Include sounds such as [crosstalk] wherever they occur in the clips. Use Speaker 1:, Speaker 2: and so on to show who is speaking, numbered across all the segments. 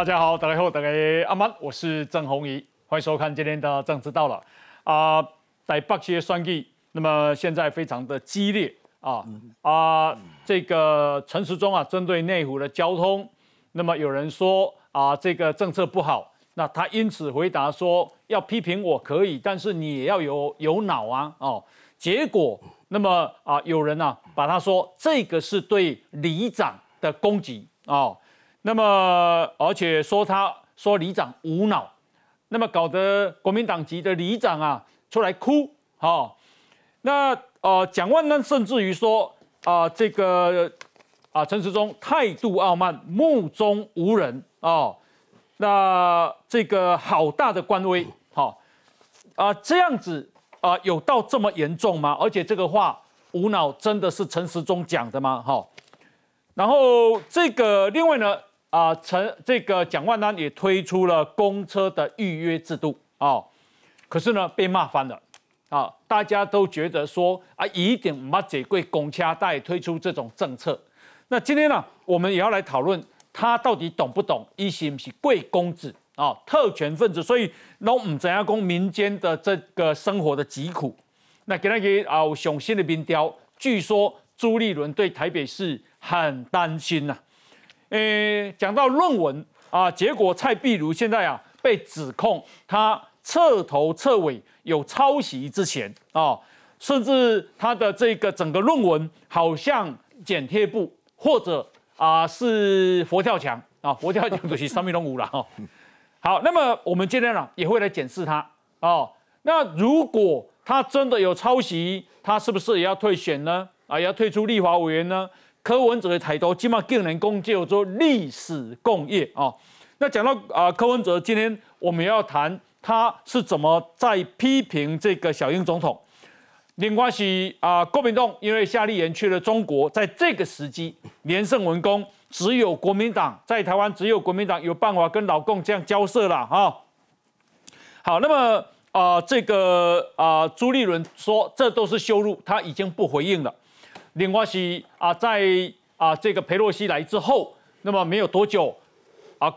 Speaker 1: 大家好，大家好，大家阿曼，我是郑宏仪，欢迎收看今天的政治到了啊，在北区选举，那么现在非常的激烈啊啊，这个陈时中啊，针对内湖的交通，那么有人说啊，这个政策不好，那他因此回答说，要批评我可以，但是你也要有有脑啊哦，结果那么啊，有人啊把他说这个是对里长的攻击哦。那么，而且说他说里长无脑，那么搞得国民党籍的里长啊出来哭，哈，那呃蒋万安甚至于说啊这个啊陈时中态度傲慢，目中无人啊，那这个好大的官威，好啊这样子啊有到这么严重吗？而且这个话无脑真的是陈时中讲的吗？哈，然后这个另外呢？啊，陈这个蒋万安也推出了公车的预约制度啊，可是呢被骂翻了啊，大家都觉得说啊，一定马姐贵公车带推出这种政策。那今天呢，我们也要来讨论他到底懂不懂，一心是贵公子啊，特权分子，所以都唔怎样讲民间的这个生活的疾苦。那给他给啊，雄心的冰雕，据说朱立伦对台北市很担心呐。诶，讲到论文啊，结果蔡壁如现在啊被指控他彻头彻尾有抄袭之嫌啊，甚至他的这个整个论文好像剪贴布或者啊是佛跳墙啊，佛跳墙主席三米龙五了哈。好，那么我们今天呢也会来检视他哦。那如果他真的有抄袭，他是不是也要退选呢？啊，要退出立法委员呢？柯文哲的抬头，起码更能共叫做历史共业啊。那讲到啊，柯文哲，今天我们要谈他是怎么在批评这个小英总统。另外是啊，郭民栋因为夏立言去了中国，在这个时机连胜文公，只有国民党在台湾，只有国民党有办法跟老共这样交涉了啊。好，那么啊，这个啊，朱立伦说这都是羞辱，他已经不回应了。另外是啊，在啊这个佩洛西来之后，那么没有多久啊，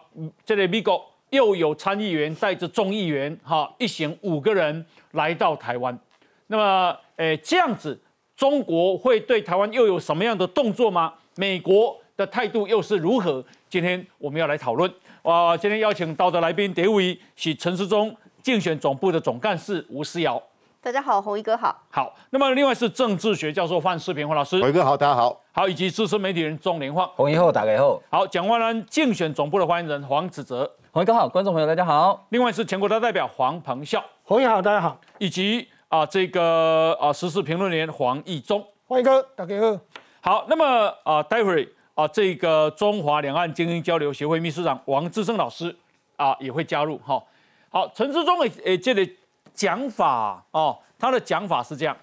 Speaker 1: 这里美国又有参议员带着众议员哈一行五个人来到台湾，那么诶这样子，中国会对台湾又有什么样的动作吗？美国的态度又是如何？今天我们要来讨论。啊，今天邀请到的来宾第一位是陈时中竞选总部的总干事吴思尧。
Speaker 2: 大家好，红衣哥好。
Speaker 1: 好，那么另外是政治学教授范世平范老师。
Speaker 3: 红衣哥好，大家好。
Speaker 1: 好，以及资深媒体人钟连晃。
Speaker 4: 红衣后打给后。
Speaker 1: 好，蒋万安竞选总部的发言人黄子哲。
Speaker 4: 红衣哥好，观众朋友大家好。
Speaker 1: 另外是全国的代表黄鹏孝。
Speaker 5: 红衣好，大家好。
Speaker 1: 以及啊这个啊时事评论员黄义忠。
Speaker 5: 欢迎哥，打给后。
Speaker 1: 好，那么啊待会儿啊这个中华两岸精英交流协会秘书长王志胜老师啊也会加入哈。好，陈志忠诶诶这里讲法哦。他的讲法是这样，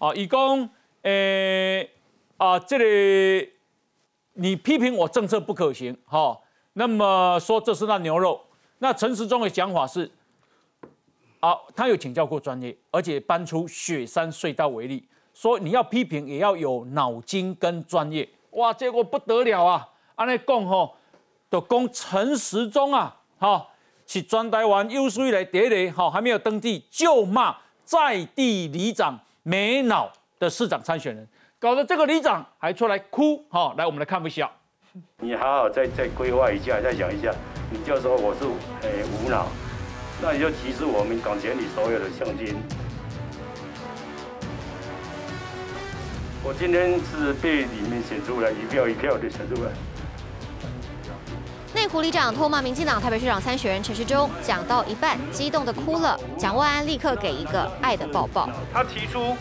Speaker 1: 啊，以公，诶，啊，这里你批评我政策不可行，哈，那么说这是那牛肉。那陈时中的讲法是，啊，他有请教过专业，而且搬出雪山隧道为例，说你要批评也要有脑筋跟专业。哇，结果不得了啊！安尼讲吼，就讲陈时中啊，哈，是专台湾有史以来第一个，哈，还没有登记就骂。在地里长没脑的市长参选人，搞得这个里长还出来哭，哈，来我们来看一下。
Speaker 6: 你好好再再规划一下，再想一下，你就说我是诶无脑，那你就提示我们港前里所有的乡亲。我今天是被里面选出来，一票一票的选出来。
Speaker 2: 内湖里长唾骂民进党台北市长参选人陈时中，讲到一半激动的哭了。蒋万安立刻给一个爱的抱抱。
Speaker 7: 他提出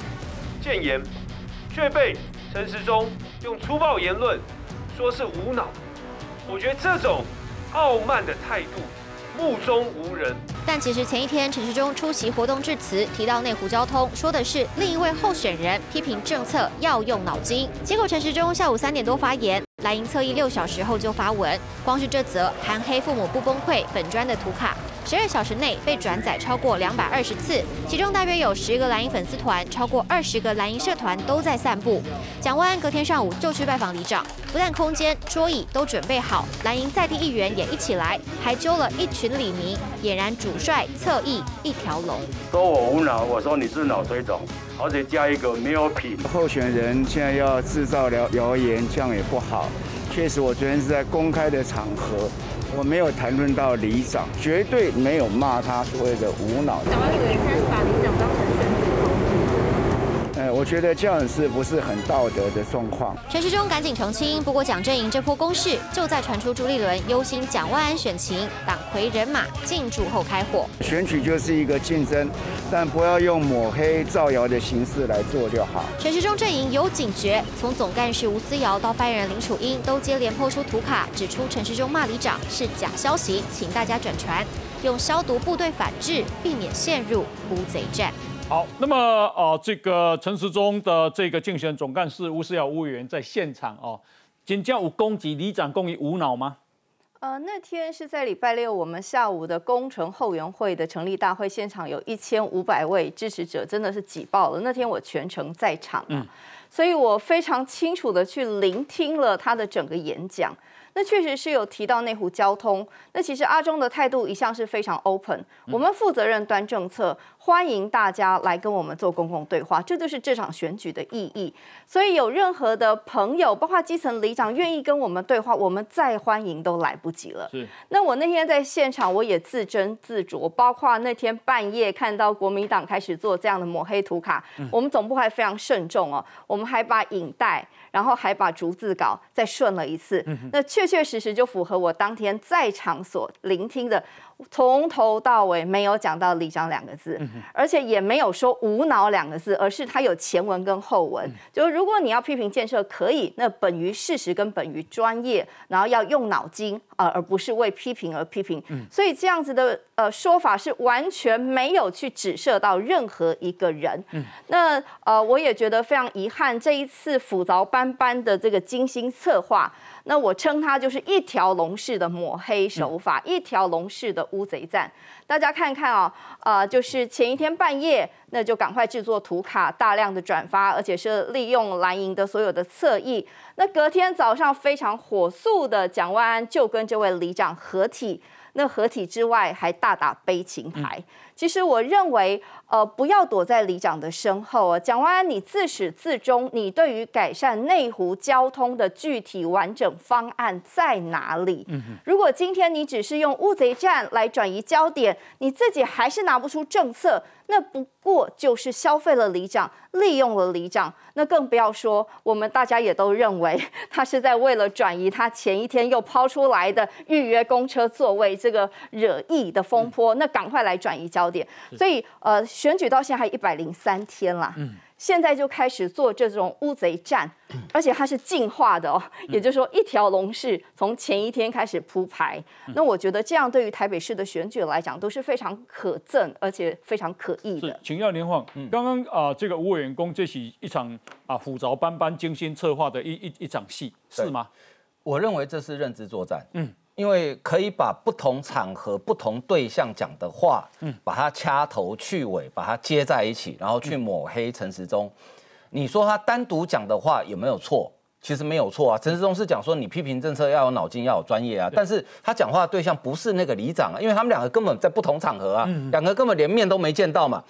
Speaker 7: 建言，却被陈时中用粗暴言论说是无脑。我觉得这种傲慢的态度。目中无人。
Speaker 2: 但其实前一天陈时中出席活动致辞，提到内湖交通，说的是另一位候选人批评政策要用脑筋。结果陈时中下午三点多发言，蓝营侧翼六小时后就发文，光是这则含黑父母不崩溃本专的图卡，十二小时内被转载超过两百二十次，其中大约有十个蓝营粉丝团，超过二十个蓝营社团都在散布。蒋万安隔天上午就去拜访里长，不但空间、桌椅都准备好，蓝营在地议员也一起来，还揪了一群里民，俨然主帅侧翼一条龙。
Speaker 6: 说我无脑，我说你是脑水肿，而且加一个没有品。
Speaker 3: 候选人现在要制造谣谣言，这样也不好。确实，我昨天是在公开的场合，我没有谈论到里长，绝对没有骂他所谓的无脑。呃，我觉得这样是不是很道德的状况？
Speaker 2: 陈时中赶紧澄清，不过蒋阵营这波攻势就在传出朱立伦忧心蒋万安选情，党魁人马进驻后开火。
Speaker 3: 选举就是一个竞争，但不要用抹黑、造谣的形式来做就好。
Speaker 2: 陈时中阵营有警觉，从总干事吴思瑶到发言人林楚英，都接连抛出图卡，指出陈时中骂里长是假消息，请大家转传，用消毒部队反制，避免陷入乌贼战。
Speaker 1: 好，那么呃，这个陈时中的这个竞选总干事吴思瑶吴委员在现场哦，今天有攻击李长，攻于无脑吗？
Speaker 8: 呃，那天是在礼拜六，我们下午的工程后援会的成立大会现场，有一千五百位支持者，真的是挤爆了。那天我全程在场，嗯，所以我非常清楚的去聆听了他的整个演讲。那确实是有提到内湖交通。那其实阿中的态度一向是非常 open，我们负责任端政策，欢迎大家来跟我们做公共对话，这就是这场选举的意义。所以有任何的朋友，包括基层里长愿意跟我们对话，我们再欢迎都来不及了。
Speaker 1: 是。
Speaker 8: 那我那天在现场，我也自斟自酌，包括那天半夜看到国民党开始做这样的抹黑图卡，我们总部还非常慎重哦，我们还把影带。然后还把逐字稿再顺了一次，那确确实实就符合我当天在场所聆听的。从头到尾没有讲到“李长”两个字，而且也没有说“无脑”两个字，而是它有前文跟后文。就是如果你要批评建设，可以，那本于事实跟本于专业，然后要用脑筋啊，而不是为批评而批评。所以这样子的呃说法是完全没有去指涉到任何一个人。那呃，我也觉得非常遗憾，这一次复杂斑斑的这个精心策划。那我称它就是一条龙式的抹黑手法，一条龙式的乌贼战。大家看看啊，呃，就是前一天半夜，那就赶快制作图卡，大量的转发，而且是利用蓝营的所有的侧翼。那隔天早上非常火速的，蒋万安就跟这位里长合体。那合体之外，还大打悲情牌。其实我认为，呃，不要躲在里长的身后啊。蒋万安，你自始至终，你对于改善内湖交通的具体完整方案在哪里？如果今天你只是用乌贼战来转移焦点，你自己还是拿不出政策。那不过就是消费了里长，利用了里长，那更不要说我们大家也都认为 [laughs] 他是在为了转移他前一天又抛出来的预约公车座位这个惹意的风波，那赶快来转移焦点。所以呃，选举到现在还一百零三天了。现在就开始做这种乌贼战，而且它是进化的哦，也就是说一条龙是从前一天开始铺排。那我觉得这样对于台北市的选举来讲都是非常可憎，而且非常可疑的。
Speaker 1: 请教连晃，刚刚啊，这个吴委员公这是一场啊斧凿斑斑、精心策划的一一一场戏，是吗？
Speaker 4: 我认为这是认知作战。嗯。因为可以把不同场合、不同对象讲的话，嗯，把它掐头去尾，把它接在一起，然后去抹黑陈时中。你说他单独讲的话有没有错？其实没有错啊。陈时中是讲说你批评政策要有脑筋，要有专业啊。但是他讲话的对象不是那个里长啊，因为他们两个根本在不同场合啊，两个根本连面都没见到嘛。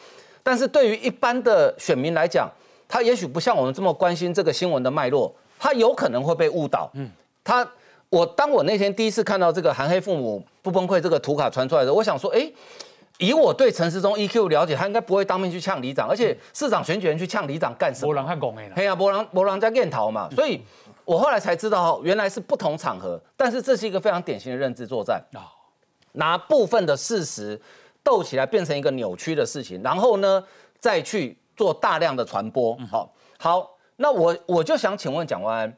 Speaker 4: 但是对于一般的选民来讲，他也许不像我们这么关心这个新闻的脉络，他有可能会被误导。嗯，他。我当我那天第一次看到这个韩黑父母不崩溃这个图卡传出来的，我想说，哎，以我对陈时中 EQ 了解，他应该不会当面去呛里长，而且市长选举人去呛里长干什么？
Speaker 1: 博朗汉讲的
Speaker 4: 嘿呀，博朗博朗在练逃嘛，所以我后来才知道，原来是不同场合，但是这是一个非常典型的认知作战啊，拿部分的事实斗起来变成一个扭曲的事情，然后呢再去做大量的传播。好，好，那我我就想请问蒋万安。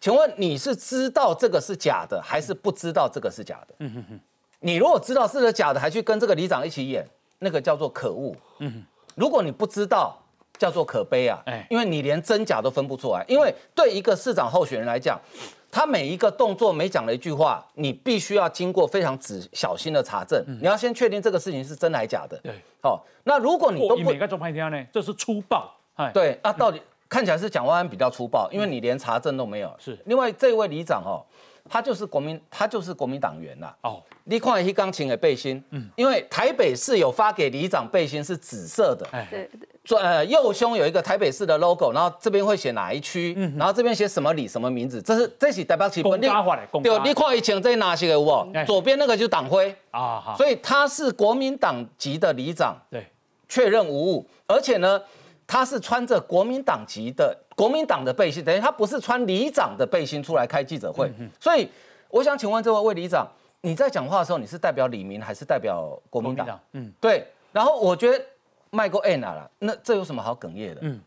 Speaker 4: 请问你是知道这个是假的，还是不知道这个是假的？嗯哼哼。你如果知道是个假的，还去跟这个里长一起演，那个叫做可恶。嗯哼。如果你不知道，叫做可悲啊。哎。因为你连真假都分不出来。因为对一个市长候选人来讲，他每一个动作每讲了一句话，你必须要经过非常仔小心的查证，你要先确定这个事情是真还假的。
Speaker 1: 对，
Speaker 4: 好，那如果你都不
Speaker 1: 哦以每个做拍天呢，这是粗暴，哎，
Speaker 4: 对啊，到底看起来是蒋万安比较粗暴，因为你连查证都没有。
Speaker 1: 是。
Speaker 4: 另外这位里长哦，他就是国民，他就是国民党员呐。
Speaker 1: 哦，
Speaker 4: 你看一钢琴的背心，嗯，因为台北市有发给里长背心是紫色的，
Speaker 1: 哎，
Speaker 8: 对
Speaker 4: 左呃右胸有一个台北市的 logo，然后这边会写哪一区，然后这边写什么里什么名字，这是这是台北市
Speaker 1: 公家化的公家
Speaker 4: 对，你看以前这哪些个有无
Speaker 1: 哎？
Speaker 4: 左边那个就是党徽，
Speaker 1: 啊，
Speaker 4: 所以他是国民党籍的里长，
Speaker 1: 对，
Speaker 4: 确认无误，而且呢，他是穿着国民党籍的国民党的背心，等于他不是穿里长的背心出来开记者会。所以我想请问这位魏里长，你在讲话的时候，你是代表李明还是代表国民党？
Speaker 1: 嗯，
Speaker 4: 对。然后我觉得麦克 N 啦，那这有什么好哽咽的？嗯，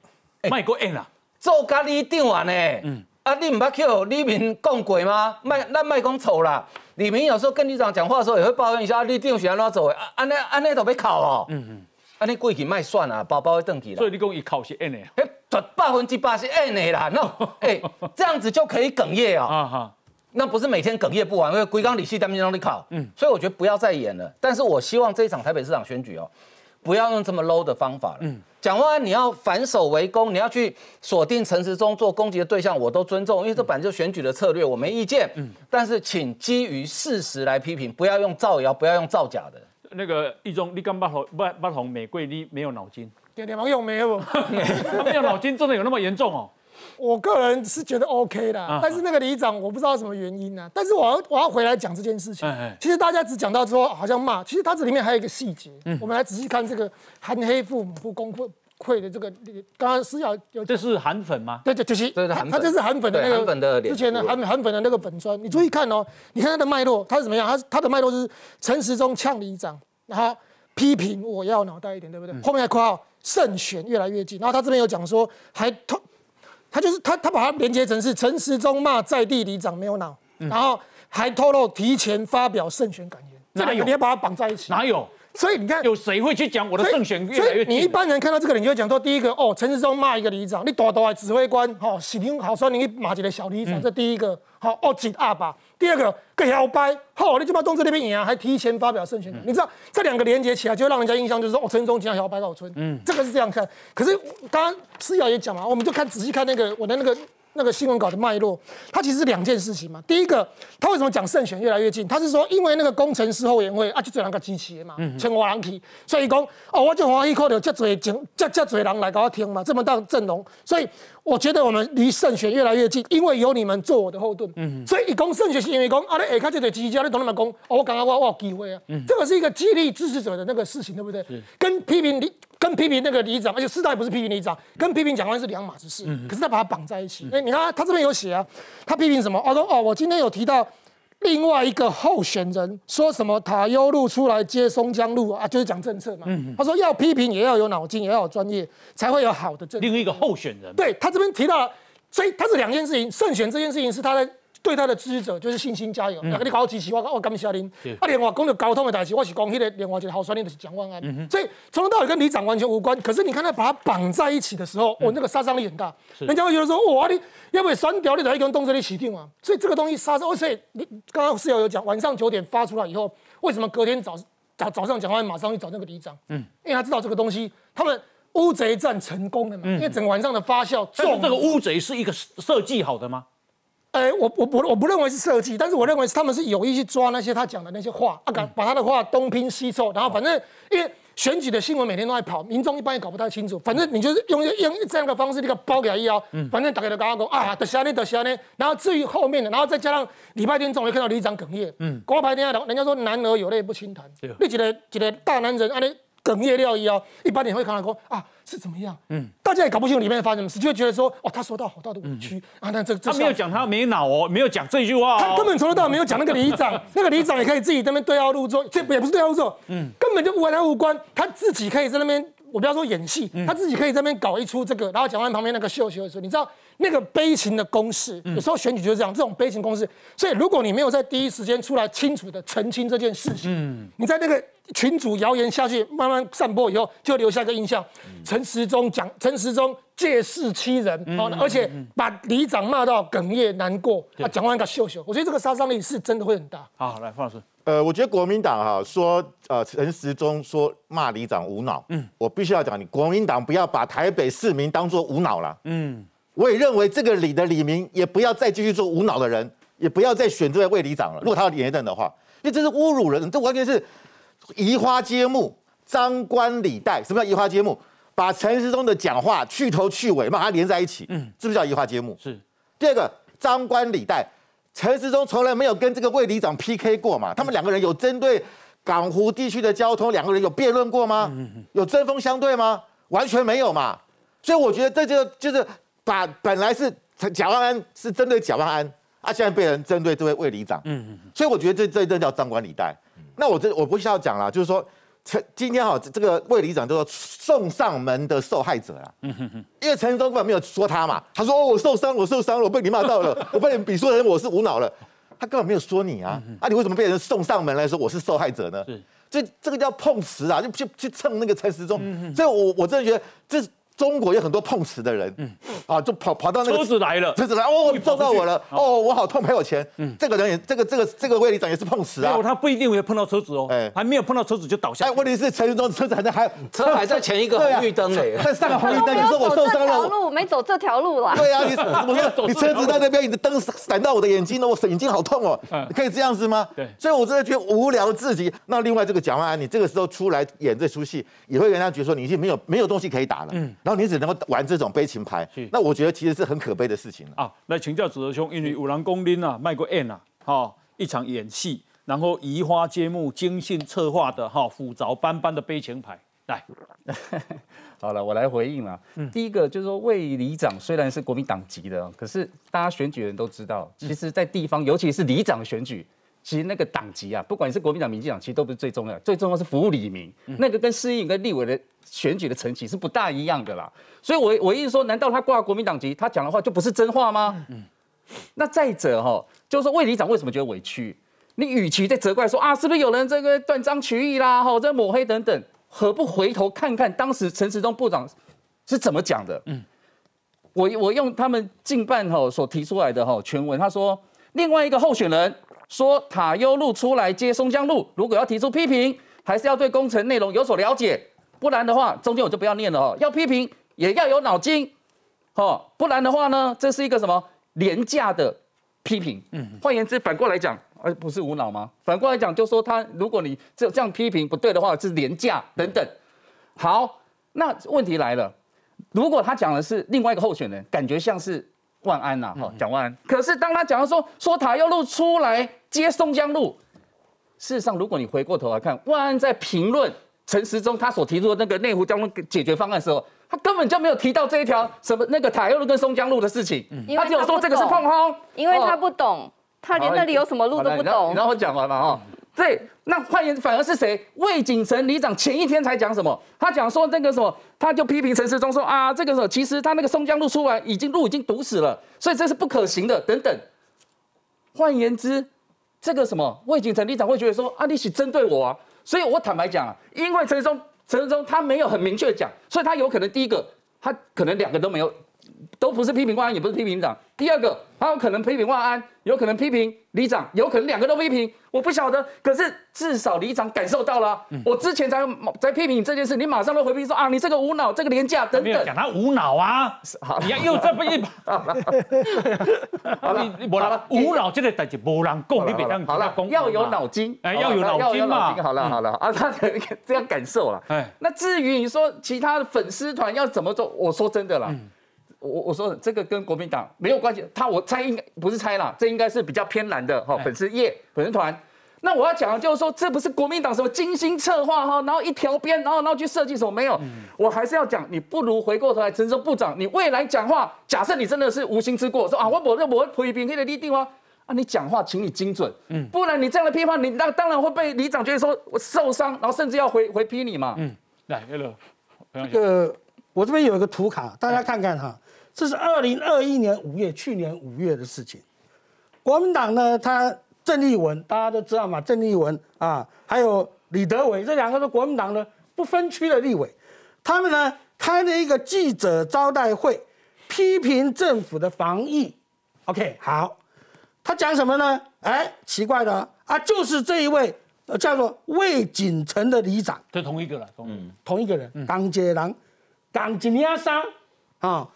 Speaker 1: 卖过 N 啊，
Speaker 4: 做咖喱长完呢？嗯。啊，你唔捌听李明讲过吗？麦，咱麦讲错啦。李明有时候跟里长讲话的时候也会抱怨一下，啊，李长是安怎做？啊，安尼安尼都被考哦。嗯嗯。安尼过去卖算啊，包包会登去啦
Speaker 1: 所。以你讲一考是 N 的
Speaker 4: 哎，绝百分之八是 N 的啦，那 [laughs] 哎、这样子就可以哽咽啊、
Speaker 1: 啊哈，
Speaker 4: 那不是每天哽咽不完，因为龟缸理系单边让你考，嗯，所以我觉得不要再演了。但是我希望这一场台北市长选举哦，不要用这么 low 的方法了。嗯，蒋万安你要反守为攻，你要去锁定陈时中做攻击的对象，我都尊重，因为这本来就选举的策略，我没意见。嗯，但是请基于事实来批评，不要用造谣，不要用造假的。
Speaker 1: 那个一中，你刚八红不不红玫瑰，你没有脑筋，
Speaker 5: 点点毛用没有？
Speaker 1: 他没有脑筋，真的有那么严重哦？
Speaker 5: 我个人是觉得 OK 的，
Speaker 1: 啊
Speaker 5: 但是那个里长我不知道什么原因呢、但是我要我要回来讲这件事情
Speaker 1: 哎哎。
Speaker 5: 其实大家只讲到说好像骂，其实它这里面还有一个细节，
Speaker 1: 嗯
Speaker 5: 我们来仔细看这个含黑父母不公会的这个，刚刚思瑶有
Speaker 1: 这是韩粉吗？
Speaker 5: 对对，就是
Speaker 4: 对对韩粉
Speaker 5: 他这是韩粉的那个
Speaker 4: 粉的
Speaker 5: 之前的
Speaker 4: 书
Speaker 5: 韩韩粉的那个粉砖，你注意看哦，你看他的脉络，他是怎么样？他他的脉络是陈时中呛里长，然后批评我要脑袋一点，对不对？后面还括号胜选越来越近，然后他这边有讲说还透，他就是他他把它连接成是陈时中骂在地里长没有脑，然后还透露提前发表胜选感言，这个你要把它绑在一起，
Speaker 1: 哪有？
Speaker 5: 所以你看
Speaker 1: 有谁会去讲我的胜选越来越近？
Speaker 5: 你一般人看到这个人，你就会讲说，第一个哦，陈时中骂一个里长，你多大的指挥官，好、哦，喜林好说，你骂一个小里长，这第一个，好、哦，紧阿吧。第二个，个摇摆，好、你就把动这那边赢啊，还提前发表胜选感，你知道这两个连接起来，就会让人家印象就是说，哦，陈时中经常摇摆到村，嗯，这个是这样看。可是刚刚思瑶也讲嘛，我们就看仔细看那个我的那个。那个新闻稿的脉络，它其实是两件事情嘛。第一个，他为什么讲胜选越来越近？他是说，因为那个工程师后委员会啊，就这两个机器的嘛，全国人去，所以讲哦，我就欢喜看到这多警，这这多人来给我听嘛，这么大阵容，所以我觉得我们离胜选越来越近，因为有你们做我的后盾。所以一讲胜选是因为讲啊，你下卡这个机器，你懂那么讲，哦，我刚刚我我有机会啊，这个是一个激励支持者的那个事情，对不对？跟批评李，跟批评那个里长，而且世代不是批评里长，跟批评蒋万是两码子事。可是他把他绑在一起。哎、你看他他这边有写啊，他批评什么？哦，说哦，我今天有提到另外一个候选人说什么塔悠路出来接松江路啊，就是讲政策嘛。他说要批评也要有脑筋，也要有专业，才会有好的政策。
Speaker 1: 另一个候选人，
Speaker 5: 对他这边提到了，所以他是两件事情，胜选这件事情是他在。对他的支持者就是信心加油，两个你搞支持我，我感谢您。啊，另外讲到交通的代志，我是讲迄个另外一个候选人就是蒋万安，所以从头到尾跟里长完全无关。可是你看他把他绑在一起的时候，哦，那个杀伤力很大，人家会觉得说，哇，你要不要删掉你才一个人动这里起定啊？所以这个东西杀伤，所以你刚刚室友有讲，晚上九点发出来以后，为什么隔天早早早上蒋万安马上去找那个里长？嗯，因为他知道这个东西，他们乌贼战成功了嘛，因为整个晚上的发酵，
Speaker 1: 但是个乌贼是一个设计好的吗？
Speaker 5: 呃，我我不我不认为是设计，但是我认为是他们是有意去抓那些他讲的那些话，啊，敢把他的话东拼西凑，然后反正因为选举的新闻每天都在跑，民众一般也搞不太清楚，反正你就是用用这样的方式，你个包给他一腰，反正大家都刚刚讲啊，得下呢得下呢，然后至于后面的，然后再加上礼拜天总会看到里长哽咽，嗯，光白天下，人家说男儿有泪不轻弹，你几个几个大男人啊，你哽咽料一哦，一般你会看到说啊是怎么样，嗯，大家也搞不清楚里面发生什么事，就会觉得说哦，他受到好大的委屈、啊，那这这
Speaker 1: 他没有讲他没脑哦，没有讲这句话哦。
Speaker 5: 他根本从头到尾没有讲那个里长，[laughs] 那个里长也可以自己在那边对号入座，这也不是对号入座，嗯，根本就无关无关，他自己可以在那边，我不要说演戏，他自己可以在那边搞一出这个，然后讲完旁边那个秀秀的时候，你知道那个悲情的公式，有时候选举就是这样，这种悲情公式。所以如果你没有在第一时间出来清楚的澄清这件事情，你在那个群主谣言下去慢慢散播以后，就留下一个印象：陈时中讲陈时中借势欺人，哦，而且把里长骂到哽咽难过，啊，讲完个秀秀，我觉得这个杀伤力是真的会很大。
Speaker 1: 好，来方老师，
Speaker 9: 呃，我觉得国民党哈说，呃，陈时中说骂里长无脑，嗯，我必须要讲，你国民党不要把台北市民当做无脑了，嗯，我也认为这个里的李明也不要再继续做无脑的人，也不要再选这位魏里长了。如果他要连任的话，因为这是侮辱人，这完全是移花接木、张冠李戴。什么叫移花接木？把陈时中的讲话去头去尾，把它连在一起，嗯，是不是叫移花接木？
Speaker 1: 是。
Speaker 9: 第二个，张冠李戴，陈时中从来没有跟这个魏里长 PK 过嘛？他们两个人有针对港湖地区的交通，两个人有辩论过吗？有针锋相对吗？完全没有嘛。所以我觉得这就就是把本来是贾万安是针对贾万安，啊，现在被人针对这位魏里长，嗯嗯。所以我觉得这这一阵叫张冠李戴。那我这我不需要讲了，就是说。陈今天哈，这个魏里长叫做送上门的受害者啊，因为陈时中根本没有说他嘛，他说哦我受伤，我受伤了，我被你骂到了，[laughs] 我被你比说成我是无脑了，他根本没有说你啊，啊你为什么被人送上门来说我是受害者呢？这这个叫碰瓷啊，就去去蹭那个陈时中，所以我我真的觉得这。中国有很多碰瓷的人，嗯，啊，就跑跑到那个
Speaker 1: 车子来了，
Speaker 9: 车子来，哦，撞到我了，哦，我好痛，赔我钱。嗯，这个人也，这个这个这个魏里长也是碰瓷啊。
Speaker 1: 他不一定会碰到车子哦，哎，还没有碰到车子就倒下。哎，
Speaker 9: 问题是陈云忠车子还在，还 [laughs]
Speaker 4: 车还在前一个红绿灯嘞，
Speaker 9: 在上个红绿灯，你说我受伤了，
Speaker 8: 路没走这条路了。
Speaker 9: 对啊，你 [laughs] 我说你车子在那边，你的灯闪到我的眼睛了，我眼睛好痛哦。可以这样子吗？
Speaker 1: 对，
Speaker 9: 所以我真的觉得无聊至极。那另外这个蒋万安，你这个时候出来演这出戏，也会让人家觉得说你已经没有没有东西可以打了，嗯，然后你只能够玩。这种悲情牌，那我觉得其实是很可悲的事情
Speaker 1: 啊。来请教子德兄，因为五郎公拎啊，卖过 N 啊，哈，一场演戏，然后移花接木、精心策划的哈，斧凿斑斑的悲情牌。来，[laughs]
Speaker 10: 好了，我来回应了。第一个就是说，魏里长虽然是国民党籍的，可是大家选举人都知道，其实，在地方，尤其是里长选举。其实那个党籍啊，不管是国民党、民进党，其实都不是最重要，最重要是服务李民。那个跟市议跟立委的选举的层级是不大一样的啦。所以，我我意思说，难道他挂国民党籍，他讲的话就不是真话吗？嗯。那再者哈，就是说魏里长为什么觉得委屈？你与其在责怪说啊，是不是有人这个断章取义啦，哈，在抹黑等等，何不回头看看当时陈时中部长是怎么讲的？嗯。我我用他们近办哈所提出来的哈全文，他说另外一个候选人。说塔悠路出来接松江路，如果要提出批评，还是要对工程内容有所了解，不然的话，中间我就不要念了哦。要批评也要有脑筋，哦，不然的话呢，这是一个什么廉价的批评？嗯，换言之，反过来讲，而不是无脑吗？反过来讲，就说他如果你这这样批评不对的话，是廉价等等。好，那问题来了，如果他讲的是另外一个候选人，感觉像是。万安呐，哈，讲万安。可是当他讲到说说塔悠路出来接松江路，事实上，如果你回过头来看，万安在评论陈时中他所提出的那个内湖交通解决方案的时候，他根本就没有提到这一条什么那个塔悠路跟松江路的事情，他只有说这个是碰轰，
Speaker 8: 因为他不懂，他连那里有什么路都不懂。
Speaker 10: 你让我讲完嘛，哈。对，那换言反而是谁？魏景成里长前一天才讲什么？他讲说那个什么，他就批评陈时中说啊，这个时候其实他那个松江路出来已经路已经堵死了，所以这是不可行的等等。换言之，这个什么魏景成立长会觉得说啊，你是针对我啊？所以我坦白讲啊，因为陈忠陈忠他没有很明确讲，所以他有可能第一个他可能两个都没有。都不是批评官，也不是批评长。第二个，他有可能批评万安，有可能批评里长，有可能两个都批评。我不晓得，可是至少里长感受到了。我之前在在批评你这件事，你马上都回避说啊，你这个无脑，这个廉价等等。
Speaker 1: 讲他无脑啊，你要又这么一，你 [laughs] 你无啦，[laughs] 无脑这个代志无人讲，你别当
Speaker 10: 好了，要有脑筋，
Speaker 1: 哎，要有脑筋嘛。
Speaker 10: 好了好了啊，他这样感受了。哎，那至于你说其他的粉丝团要怎么做，我说真的了。我我说这个跟国民党没有关系，他我猜应该不是猜啦，这应该是比较偏蓝的哈粉丝页粉丝团。那我要讲的就是说，这不是国民党什么精心策划哈，然后一条边，然后然后去设计什么没有。我还是要讲，你不如回过头来，陈州部长，你未来讲话，假设你真的是无心之过，说啊，我我我批评你的立定啊，啊，你讲话请你精准，嗯，不然你这样的批判，你那当然会被里长觉得说我受伤，然后甚至要回回批你嘛。嗯，
Speaker 1: 来，这
Speaker 5: 个我这边有一个图卡，大家看看哈。
Speaker 11: 这是二零二一年五月，去年五月的事情。国民党呢，他郑丽文大家都知道嘛，郑丽文啊，还有李德伟这两个是国民党的不分区的立委，他们呢开了一个记者招待会，批评政府的防疫。OK，好，他讲什么呢？哎，奇怪的啊，就是这一位叫做魏锦成的里长，
Speaker 1: 这同一个了，同
Speaker 11: 同一个人，港姐郎，港吉尼亚桑啊，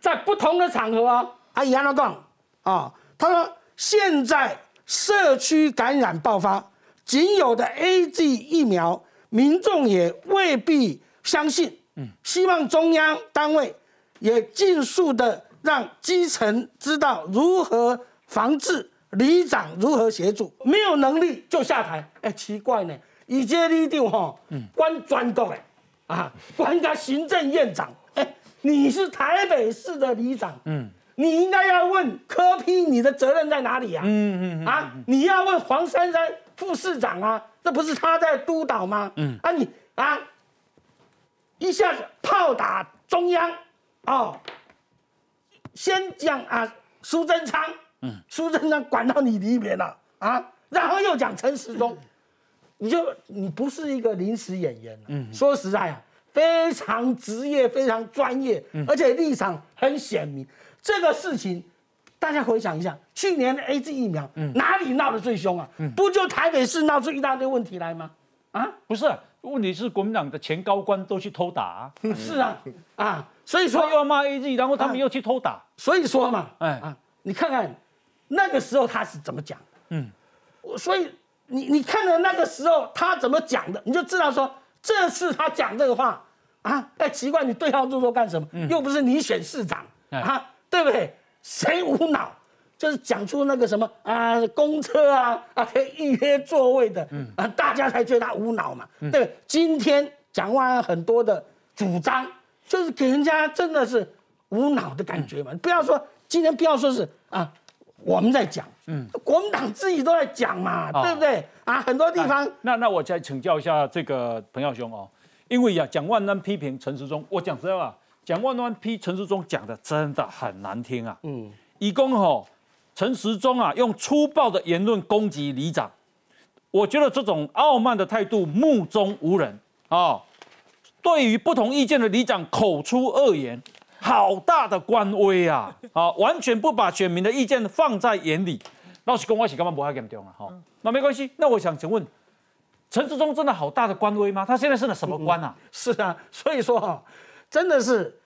Speaker 11: 在不同的场合啊，阿姨安那讲？啊，他说现在社区感染爆发，仅有的 A G 疫苗，民众也未必相信，嗯，希望中央单位也尽速的让基层知道如何防治，里长如何协助，没有能力就下台，哎，奇怪呢，以前你定哈，关专 gov 哎。啊，管个行政院长，哎，你是台北市的里长，嗯，你应该要问柯批，你的责任在哪里呀？嗯嗯啊，你要问黄珊珊副市长啊，这不是他在督导吗？嗯，啊你啊，一下子炮打中央，哦，先讲啊苏贞昌，嗯，苏贞昌管到你里面了啊，然后又讲陈时中。你就你不是一个临时演员嗯，说实在啊，非常职业，非常专业，而且立场很鲜明。这个事情，大家回想一下，去年的 A G 疫苗，哪里闹得最凶啊？不就台北市闹出一大堆问题来吗？
Speaker 1: 啊，不是，问题是国民党的前高官都去偷打。
Speaker 11: 是啊，啊，所以说
Speaker 1: 又要骂 A G，然后他们又去偷打。
Speaker 11: 所以说嘛，哎啊，你看看那个时候他是怎么讲的？嗯，所以。你你看了那个时候他怎么讲的，你就知道说这次他讲这个话啊，哎奇怪，你对号入座干什么？又不是你选市长啊，对不对？谁无脑？就是讲出那个什么啊，公车啊啊可以预约座位的，啊大家才觉得他无脑嘛，对今天讲完很多的主张，就是给人家真的是无脑的感觉嘛。不要说今天不要说是啊。我们在讲，嗯，国民党自己都在讲嘛，对不对？啊？很多地方，
Speaker 1: 那那我再请教一下这个彭耀雄哦，因为呀，蒋万安批评陈时中，我讲真话，蒋万安批陈时中讲的真的很难听啊，嗯，以公吼陈时中啊，用粗暴的言论攻击里长，我觉得这种傲慢的态度目中无人。啊，对于不同意见的里长口出恶言。好大的官威啊！啊，完全不把选民的意见放在眼里。老实讲，我是干嘛不太严重啊。哈，那没关系。那我想请问，陈志忠真的好大的官威吗？他现在是了什么官啊？
Speaker 11: 是啊，所以说哈，真的是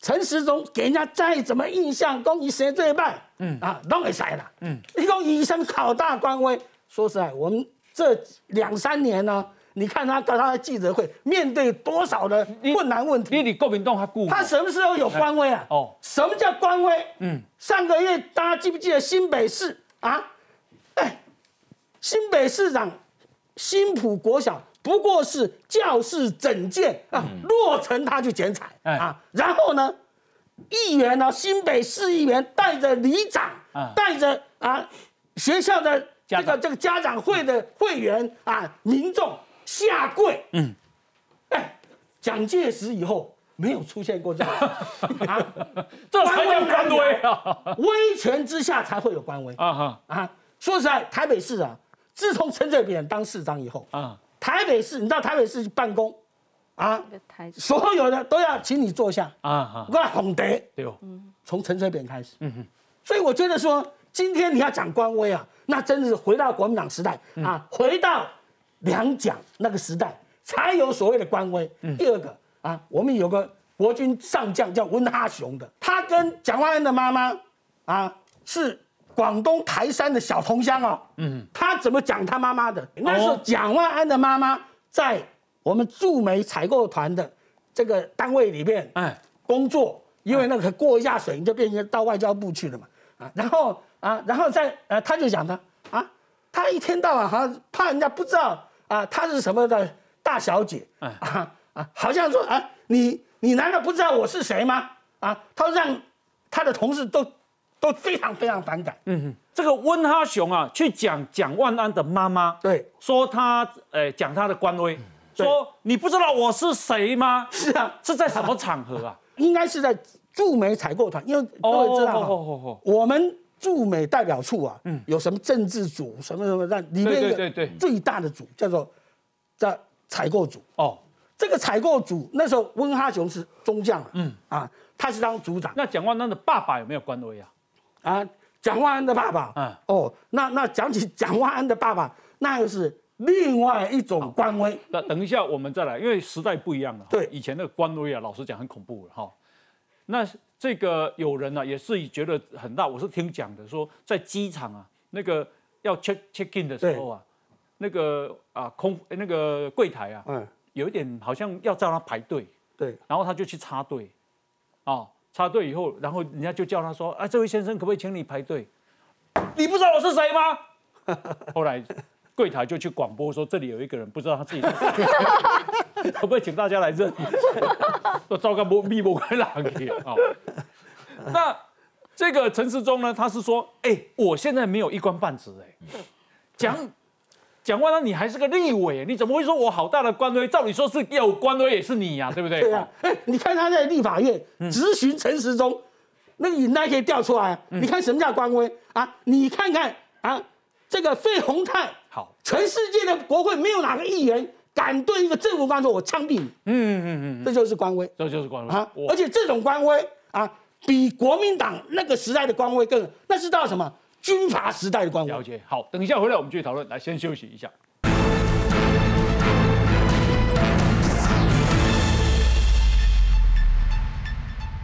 Speaker 11: 陈时中给人家再怎么印象，公以谁最棒？嗯啊，都给塞了。嗯，一共以身好大官威。说实在，我们这两三年呢。你看他刚他的记者会，面对多少的困难问题？
Speaker 1: 你你国民党他顾
Speaker 11: 他什么时候有官威啊？哦，什么叫官威？嗯，上个月大家记不记得新北市啊？哎，新北市长新浦国小不过是教室整建啊，落成他去剪彩啊，然后呢，议员呢，新北市议员带着里长，带着啊学校的这个这个家长会的会员啊，民众。下跪，嗯，哎，蒋介石以后没有出现过这样。[laughs]
Speaker 1: 啊，这才叫官威啊，
Speaker 11: 威权之下才会有官威。啊哈。啊！说实在，台北市啊，自从陈水扁当市长以后啊，台北市，你到台北市去办公？啊，所有的都要请你坐下。啊哈，我哄得对哦，从陈水扁开始，嗯哼，所以我觉得说，今天你要讲官威啊，那真的是回到国民党时代。啊，回到。两蒋那个时代才有所谓的官威。第二个啊，我们有个国军上将叫温哈雄的，他跟蒋万安的妈妈啊是广东台山的小同乡哦。嗯，他怎么讲他妈妈的？那时候蒋万安的妈妈在我们驻美采购团的这个单位里面哎工作，因为那个过一下水就变成到外交部去了嘛。啊，然后啊，然后在呃，他就讲他啊，他一天到晚好像怕人家不知道。啊，她是什么的大小姐？啊啊，好像说啊，你你难道不知道我是谁吗？啊，他让他的同事都都非常非常反感。嗯
Speaker 1: 哼，这个温哈雄啊，去讲蒋万安的妈妈，
Speaker 11: 对，
Speaker 1: 说他呃讲他的官威，说你不知道我是谁吗？
Speaker 11: 是啊，
Speaker 1: 是在什么场合啊？[laughs]
Speaker 11: 应该是在驻美采购团，因为各位知道哈，我们驻美代表处啊，嗯，有什么政治组，什么什么，那里面
Speaker 1: 对对
Speaker 11: 最大的组叫做在采购组哦。这个采购组那时候温哈雄是中将，嗯啊，他是当组长。
Speaker 1: 那蒋万安的爸爸有没有官威啊？
Speaker 11: 啊，蒋万安的爸爸，嗯哦，那那讲起 [laughs] 蒋万安的爸爸，那又是另外一种官威。
Speaker 1: 那等一下我们再来，因为时代不一样了。
Speaker 11: 对，
Speaker 1: 以前那个官威啊，老实讲很恐怖了哈。那这个有人呢，也是觉得很大。我是听讲的，说在机场啊，那个要 check check in 的时候啊，那个啊空那个柜台啊，嗯。有一点好像要叫他排队，
Speaker 11: 对，
Speaker 1: 然后他就去插队，啊，插队以后，然后人家就叫他说：“啊，这位先生，可不可以请你排队？你不知道我是谁吗？” [laughs] 后来柜台就去广播说：“这里有一个人不知道他自己是谁，[laughs] [laughs] 可不可以请大家来认？” [laughs] 说糟糕，不密不开朗去啊。那这个陈世忠呢，他是说：“哎，我现在没有一官半职，哎，讲。”蒋万安，你还是个立委，你怎么会说我好大的官威？照理说是有官威也是你呀，对不对？
Speaker 11: 对啊，哎，你看他在立法院质询陈时中，那个影带可以调出来。你看什么叫官威啊？你看看啊，这个费鸿泰，
Speaker 1: 好，
Speaker 11: 全世界的国会没有哪个议员敢对一个政府官说“我枪毙你”。嗯嗯嗯，这就是官威，
Speaker 1: 这就是官威啊！
Speaker 11: 而且这种官威啊，比国民党那个时代的官威更，那是到什么？军阀时代的官威。
Speaker 1: 了解。好，等一下回来我们继续讨论。来，先休息一下。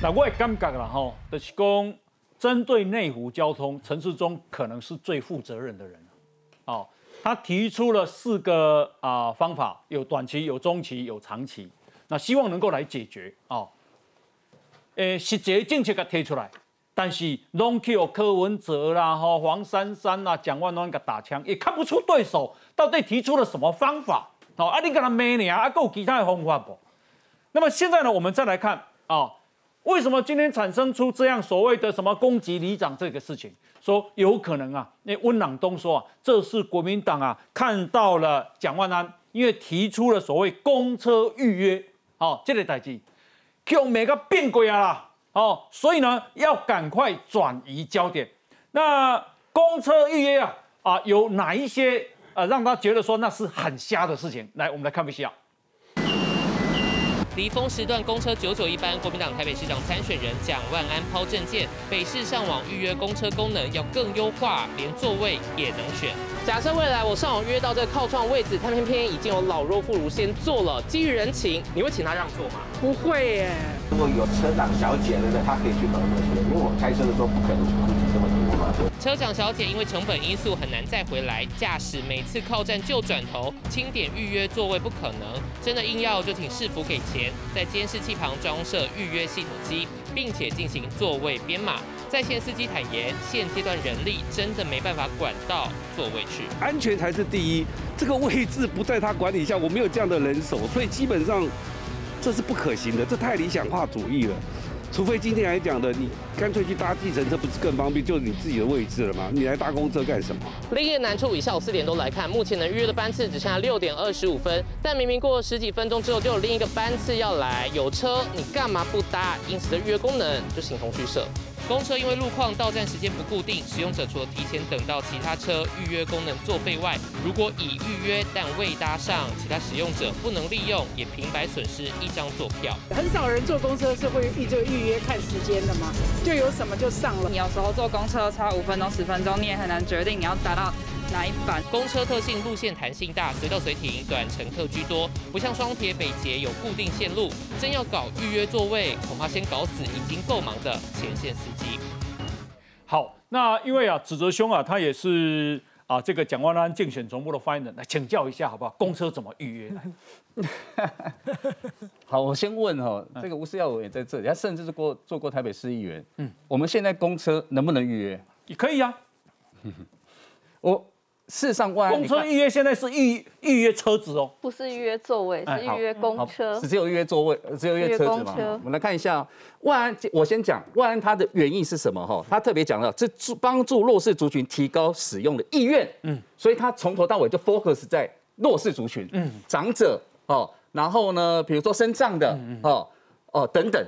Speaker 1: 那我也感觉了哈，就是讲针对内湖交通，陈世忠可能是最负责任的人哦，他提出了四个啊方法，有短期、有中期、有长期，那希望能够来解决哦。诶，实际政策给提出来。但是拢去有柯文哲啦、哈黄珊珊啦、蒋万安给打枪，也看不出对手到底提出了什么方法。哦，啊，你跟他骂你啊，啊，够其他的方法不？那么现在呢，我们再来看啊，为什么今天产生出这样所谓的什么攻击里长这个事情？说有可能啊，那温朗东说啊，这是国民党啊看到了蒋万安，因为提出了所谓公车预约，哦，这个代志，用每个变鬼啊啦。哦，所以呢，要赶快转移焦点。那公车预约啊，啊，有哪一些呃，让他觉得说那是很瞎的事情？来，我们来看一下。
Speaker 12: 离峰时段公车九九一班，国民党台北市长参选人蒋万安抛证件，北市上网预约公车功能要更优化，连座位也能选。假设未来我上网约到这个靠窗位置，他偏偏已经有老弱妇孺先坐了，基于人情，你会请他让座吗？
Speaker 13: 不会耶。
Speaker 14: 如果有车长小姐的，他可以去搞那些，因为我开车的时候不可能去顾及这么多嘛。
Speaker 12: 车长小姐因为成本因素很难再回来，驾驶每次靠站就转头，清点预约座位不可能，真的硬要就请市府给钱。在监视器旁装设预约系统机，并且进行座位编码。在线司机坦言，现阶段人力真的没办法管到座位去，
Speaker 15: 安全才是第一。这个位置不在他管理下，我没有这样的人手，所以基本上这是不可行的，这太理想化主义了。除非今天来讲的，你干脆去搭计程车，不是更方便？就是你自己的位置了吗？你来搭公车干什么？
Speaker 12: 另一个难处，以下午四点多来看，目前能预约的班次只剩下六点二十五分，但明明过了十几分钟之后，就有另一个班次要来，有车你干嘛不搭？因此的预约功能就形同虚设。公车因为路况到站时间不固定，使用者除了提前等到其他车预约功能作废外，如果已预约但未搭上，其他使用者不能利用，也平白损失一张坐票。
Speaker 13: 很少人坐公车是会预就预约看时间的嘛，就有什么就上了。
Speaker 16: 你有时候坐公车差五分钟十分钟，你也很难决定你要搭到。哪一班？
Speaker 12: 公车特性路线弹性大，随到随停，短乘客居多，不像双铁北捷有固定线路。真要搞预约座位，恐怕先搞死已经够忙的前线司机。
Speaker 1: 好，那因为啊，指责兄啊，他也是啊，这个蒋万安竞选总部的发言人，来请教一下好不好？公车怎么预约？[laughs]
Speaker 10: 好，我先问哈，这个吴思耀伟也在这里，他甚至是过做过台北市议员。嗯，我们现在公车能不能预约？
Speaker 1: 也可以啊。[laughs]
Speaker 10: 我。事实上，
Speaker 1: 公车预约现在是预预约车子哦，
Speaker 8: 不是预约座位，是预约公车，
Speaker 10: 只有预约座位，只有预约车子嘛。我们来看一下，万安，我先讲万安它的原意是什么哈？他特别讲到，这助帮助弱势族群提高使用的意愿，嗯，所以他从头到尾就 focus 在弱势族群，嗯，长者哦，然后呢，比如说身障的哦哦等等，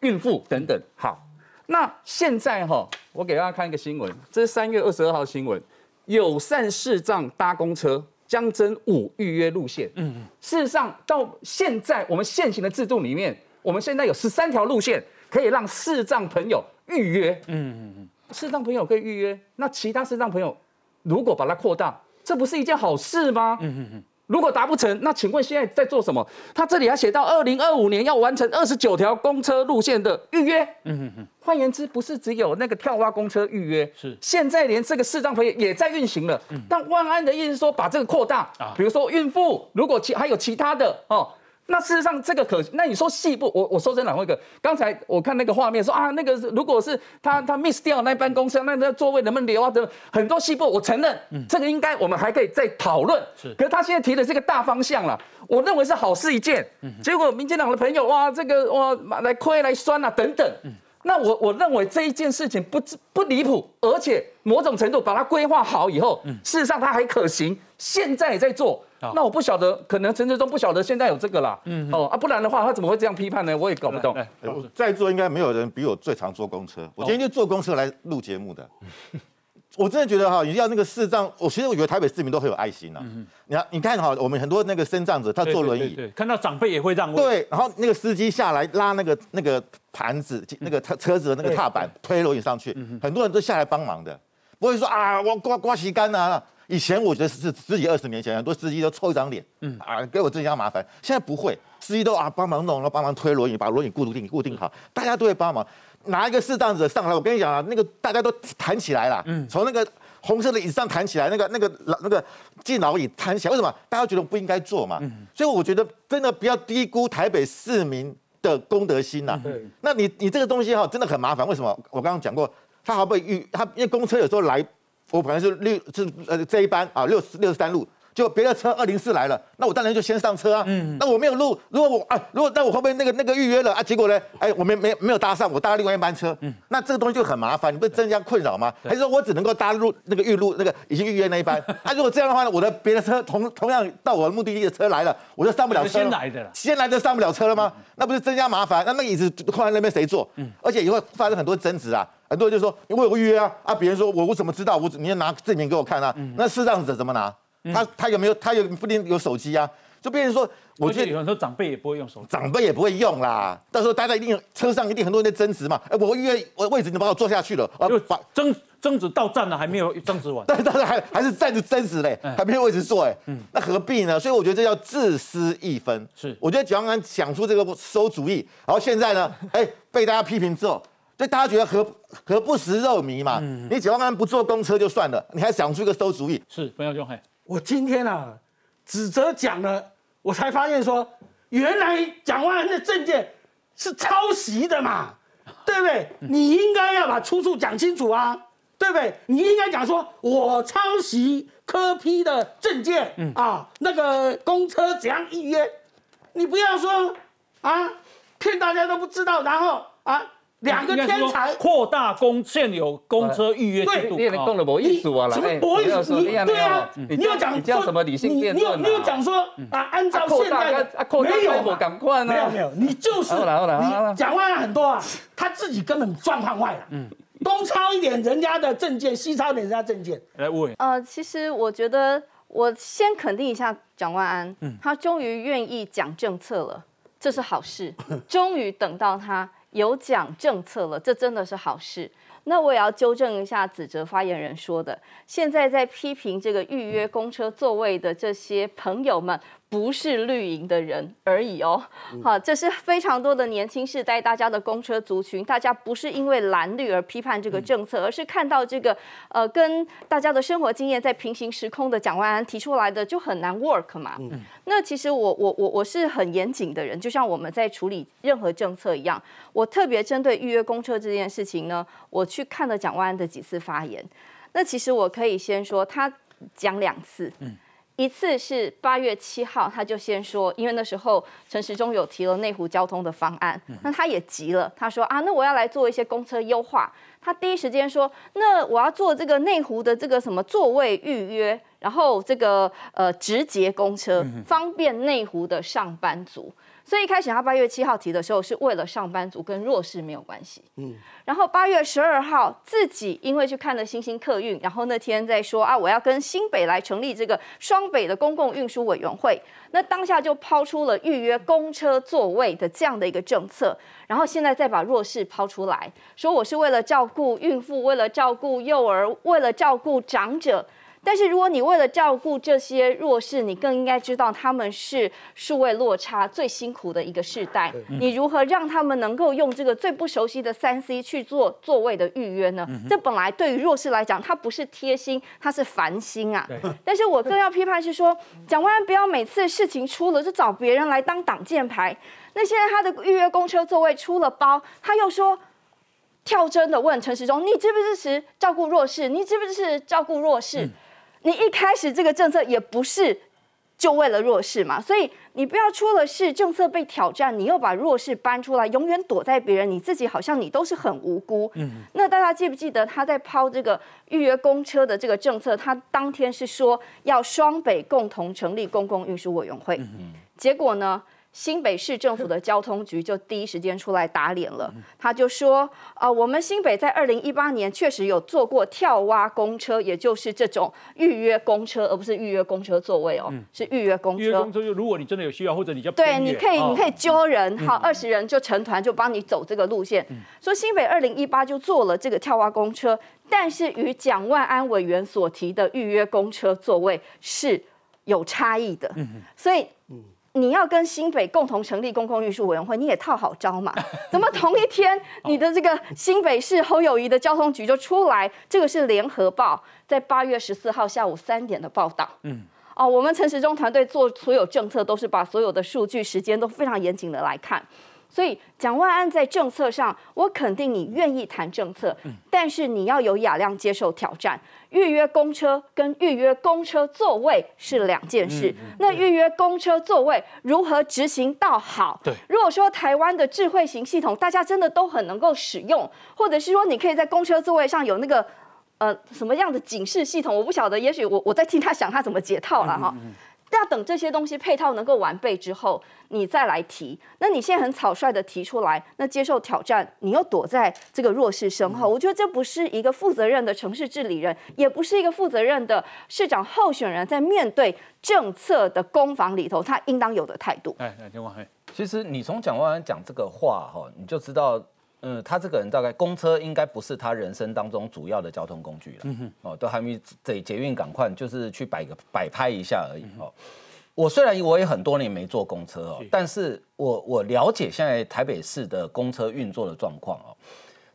Speaker 10: 孕妇等等。好，那现在哈，我给大家看一个新闻，这是三月二十二号新闻，友善视障搭公车将增五预约路线。嗯嗯，事实上到现在我们现行的制度里面，我们现在有十三条路线可以让视障朋友预约。嗯嗯嗯，视障朋友可以预约，那其他视障朋友如果把它扩大，这不是一件好事吗？嗯嗯嗯。如果达不成，那请问现在在做什么？他这里还写到二零二五年要完成二十九条公车路线的预约。嗯哼哼。换言之，不是只有那个跳蛙公车预约，是现在连这个视障朋友也在运行了。嗯。但万安的意思是说，把这个扩大啊，比如说孕妇，如果其还有其他的哦。那事实上，这个可那你说细部，我我说真的，辉哥，刚才我看那个画面说啊，那个如果是他他 miss 掉那班公车，那那座位能不能留啊？等很多细部，我承认，这个应该我们还可以再讨论。是，可是他现在提的这个大方向了，我认为是好事一件。嗯，结果民进党的朋友哇，这个哇来亏来酸啊等等。嗯，那我我认为这一件事情不不离谱，而且某种程度把它规划好以后，事实上它还可行，现在也在做。那我不晓得，可能陈志忠不晓得现在有这个啦。嗯，哦啊，不然的话他怎么会这样批判呢？我也搞不懂。
Speaker 9: 在座应该没有人比我最常坐公车，我今天就坐公车来录节目的。[laughs] 我真的觉得哈，你要那个视障，我其实我觉得台北市民都很有爱心呐。你看，你看哈，我们很多那个身障者，他坐轮椅，
Speaker 1: 看到长辈也会让位。
Speaker 9: 对，然后那个司机下来拉那个那个盘子，那个车车子的那个踏板推轮椅上去，很多人都下来帮忙的，不会说啊，我刮刮洗干啊。以前我觉得是十几二十年前，很多司机都臭一张脸，嗯啊，给我增加麻烦。现在不会，司机都啊帮忙弄然后，帮忙推轮椅，把轮椅固定固定好，大家都会帮忙。拿一个适当者上来，我跟你讲啊，那个大家都弹起来了，嗯，从那个红色的椅子上弹起来，那个那个老那个敬老椅弹起来，为什么？大家觉得不应该坐嘛，嗯，所以我觉得真的不要低估台北市民的公德心呐。对，那你你这个东西哈真的很麻烦，为什么？我刚刚讲过，他还会预他因为公车有时候来。我本来是六这呃这一班啊六十六十三路，就别的车二零四来了，那我当然就先上车啊。嗯。那我没有路，如果我啊，如果那我后面那个那个预约了啊？结果呢？哎，我没没没有搭上，我搭另外一班车。嗯。那这个东西就很麻烦，你不是增加困扰吗？还是说我只能够搭路那个预路那个已经预约那一班？[laughs] 啊，如果这样的话呢，我的别的车同同样到我的目的地的车来了，我就上不了车。
Speaker 1: 先来的了。
Speaker 9: 先来的上不了车了吗？那不是增加麻烦？那那个椅子放在那边谁坐？嗯。而且也会发生很多争执啊。很多人就说，我有个预约啊，啊，别人说我我怎么知道？我你要拿证明给我看啊。那视障者怎么拿？他他有没有？他有不一定有手机啊。就别人说，
Speaker 1: 我觉得有很多长辈也不会用手机，
Speaker 9: 长辈也不会用啦。到时候大家一定车上一定很多人在争执嘛。哎，我预约我位置，你把我坐下去了，
Speaker 1: 啊，把争争执到站了还没有争执完，
Speaker 9: 但但是还还是站着争执嘞，还没有位置坐哎。嗯，那何必呢？所以我觉得这叫自私一分。是，我觉得蒋万安想出这个馊主意，然后现在呢，哎，被大家批评之后。所以大家觉得何何不食肉糜嘛？你蒋万安不坐公车就算了，你还想出一个馊主意？
Speaker 1: 是不要用嘿。
Speaker 11: 我今天啊，指责讲了，我才发现说，原来蒋万安的证件是抄袭的嘛，[laughs] 对不对？你应该要把出处讲清楚啊，对不对？你应该讲说我抄袭科批的证件啊，那个公车怎样预约？你不要说啊，骗大家都不知道，然后啊。两个天才
Speaker 1: 扩大公现有公车预约制度，
Speaker 10: 你讲了没意思啊？
Speaker 11: 什么没意思？对啊，你要讲
Speaker 10: 叫什么理性辩论？
Speaker 11: 你有讲说啊？按照现在的没有，赶快没有没有，你就是你讲话很多啊，他自己根本状况坏了。嗯，东抄一点人家的证件，西抄点人家证件。
Speaker 1: 来问。
Speaker 8: 呃，其实我觉得我先肯定一下蒋万安，他终于愿意讲政策了，这是好事。终于等到他。有讲政策了，这真的是好事。那我也要纠正一下子哲发言人说的，现在在批评这个预约公车座位的这些朋友们。不是绿营的人而已哦，好，这是非常多的年轻世代，大家的公车族群，大家不是因为蓝绿而批判这个政策，而是看到这个呃，跟大家的生活经验在平行时空的蒋万安提出来的就很难 work 嘛。嗯。那其实我我我我是很严谨的人，就像我们在处理任何政策一样，我特别针对预约公车这件事情呢，我去看了蒋万安的几次发言，那其实我可以先说他讲两次。一次是八月七号，他就先说，因为那时候陈时中有提了内湖交通的方案，那他也急了，他说啊，那我要来做一些公车优化。他第一时间说，那我要做这个内湖的这个什么座位预约，然后这个呃直捷公车方便内湖的上班族。所以一开始他八月七号提的时候，是为了上班族跟弱势没有关系。嗯，然后八月十二号自己因为去看了新兴客运，然后那天在说啊，我要跟新北来成立这个双北的公共运输委员会。那当下就抛出了预约公车座位的这样的一个政策，然后现在再把弱势抛出来，说我是为了照顾孕妇，为了照顾幼儿，为了照顾长者。但是，如果你为了照顾这些弱势，你更应该知道他们是数位落差最辛苦的一个世代。你如何让他们能够用这个最不熟悉的三 C 去做座位的预约呢？这本来对于弱势来讲，它不是贴心，它是烦心啊。但是我更要批判是说，蒋万安不要每次事情出了就找别人来当挡箭牌。那现在他的预约公车座位出了包，他又说跳针的问陈时中：“你支不支持照顾弱势？你支不支持照顾弱势？”你一开始这个政策也不是就为了弱势嘛，所以你不要出了事，政策被挑战，你又把弱势搬出来，永远躲在别人，你自己好像你都是很无辜。嗯，那大家记不记得他在抛这个预约公车的这个政策？他当天是说要双北共同成立公共运输委员会，结果呢？新北市政府的交通局就第一时间出来打脸了，他就说：啊，我们新北在二零一八年确实有做过跳蛙公车，也就是这种预约公车，而不是预约公车座位哦，是预约公车。预
Speaker 1: 约公车就如果你真的有需要，或者你叫
Speaker 8: 对，你可以你可以揪人，好，二十人就成团就帮你走这个路线。说新北二零一八就做了这个跳蛙公车，但是与蒋万安委员所提的预约公车座位是有差异的，嗯所以。你要跟新北共同成立公共运输委员会，你也套好招嘛？[laughs] 怎么同一天你的这个新北市侯友谊的交通局就出来？这个是联合报在八月十四号下午三点的报道。嗯，哦，我们陈时中团队做所有政策都是把所有的数据、时间都非常严谨的来看。所以蒋万安在政策上，我肯定你愿意谈政策，但是你要有雅量接受挑战。预约公车跟预约公车座位是两件事。那预约公车座位如何执行到好？
Speaker 1: 对，
Speaker 8: 如果说台湾的智慧型系统大家真的都很能够使用，或者是说你可以在公车座位上有那个呃什么样的警示系统，我不晓得，也许我我在听他想他怎么解套了哈。要等这些东西配套能够完备之后，你再来提。那你现在很草率的提出来，那接受挑战，你又躲在这个弱势身后，我觉得这不是一个负责任的城市治理人，也不是一个负责任的市长候选人，在面对政策的攻防里头，他应当有的态度。
Speaker 1: 哎，哎，听我
Speaker 4: 其实你从蒋万安讲这个话哈，你就知道。嗯，他这个人大概公车应该不是他人生当中主要的交通工具了。嗯哼，哦，都还没得捷运赶快，就是去摆个摆拍一下而已。哦，我虽然我也很多年没坐公车哦，但是我我了解现在台北市的公车运作的状况哦。